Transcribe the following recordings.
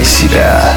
Включай себя.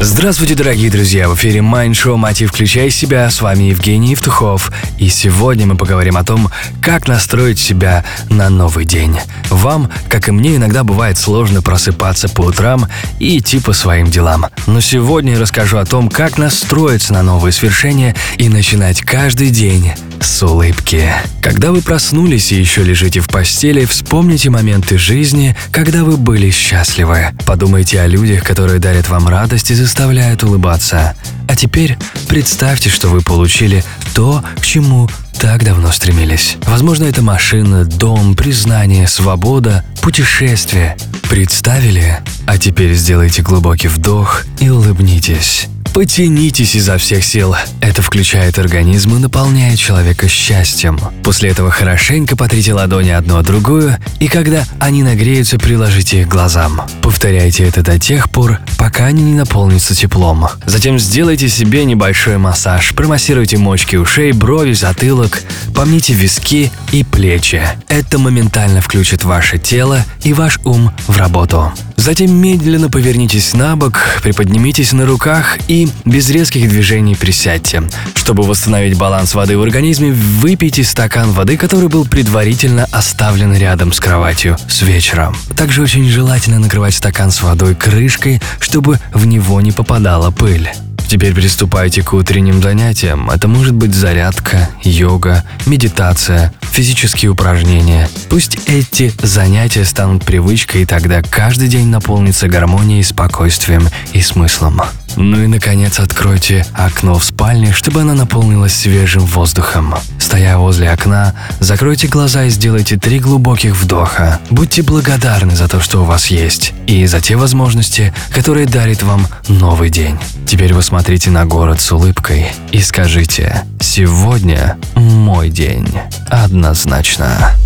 Здравствуйте, дорогие друзья! В эфире Mind Show «Мотив. Включай себя». С вами Евгений Евтухов. И сегодня мы поговорим о том, как настроить себя на новый день. Вам, как и мне, иногда бывает сложно просыпаться по утрам и идти по своим делам. Но сегодня я расскажу о том, как настроиться на новые свершения и начинать каждый день с улыбки. Когда вы проснулись и еще лежите в постели, вспомните моменты жизни, когда вы были счастливы. Подумайте о людях, которые дарят вам радость и заставляют улыбаться. А теперь представьте, что вы получили то, к чему так давно стремились. Возможно, это машина, дом, признание, свобода, путешествие. Представили? А теперь сделайте глубокий вдох и улыбнитесь. Потянитесь изо всех сил. Это включает организм и наполняет человека счастьем. После этого хорошенько потрите ладони одну о другую, и когда они нагреются, приложите их к глазам. Повторяйте это до тех пор, пока они не наполнятся теплом. Затем сделайте себе небольшой массаж. Промассируйте мочки ушей, брови, затылок, помните виски и плечи. Это моментально включит ваше тело и ваш ум в работу. Затем медленно повернитесь на бок, приподнимитесь на руках и без резких движений присядьте. Чтобы восстановить баланс воды в организме, выпейте стакан воды, который был предварительно оставлен рядом с кроватью с вечера. Также очень желательно накрывать стакан с водой крышкой, чтобы в него не попадала пыль. Теперь приступайте к утренним занятиям. Это может быть зарядка, йога, медитация, физические упражнения. Пусть эти занятия станут привычкой, и тогда каждый день наполнится гармонией, спокойствием и смыслом. Ну и, наконец, откройте окно в спальне, чтобы она наполнилась свежим воздухом. Стоя возле окна, закройте глаза и сделайте три глубоких вдоха. Будьте благодарны за то, что у вас есть, и за те возможности, которые дарит вам новый день. Теперь вы смотрите на город с улыбкой и скажите «Сегодня мой день». Однозначно.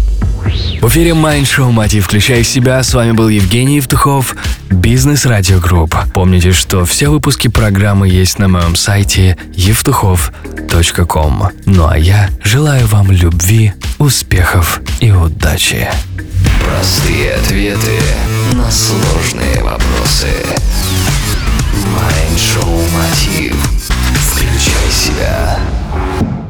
В эфире Mind Show «Мотив. Включай себя». С вами был Евгений Евтухов, Бизнес Радио Групп. Помните, что все выпуски программы есть на моем сайте евтухов.com. Ну а я желаю вам любви, успехов и удачи. Простые ответы на сложные вопросы. Mind Show Мотив.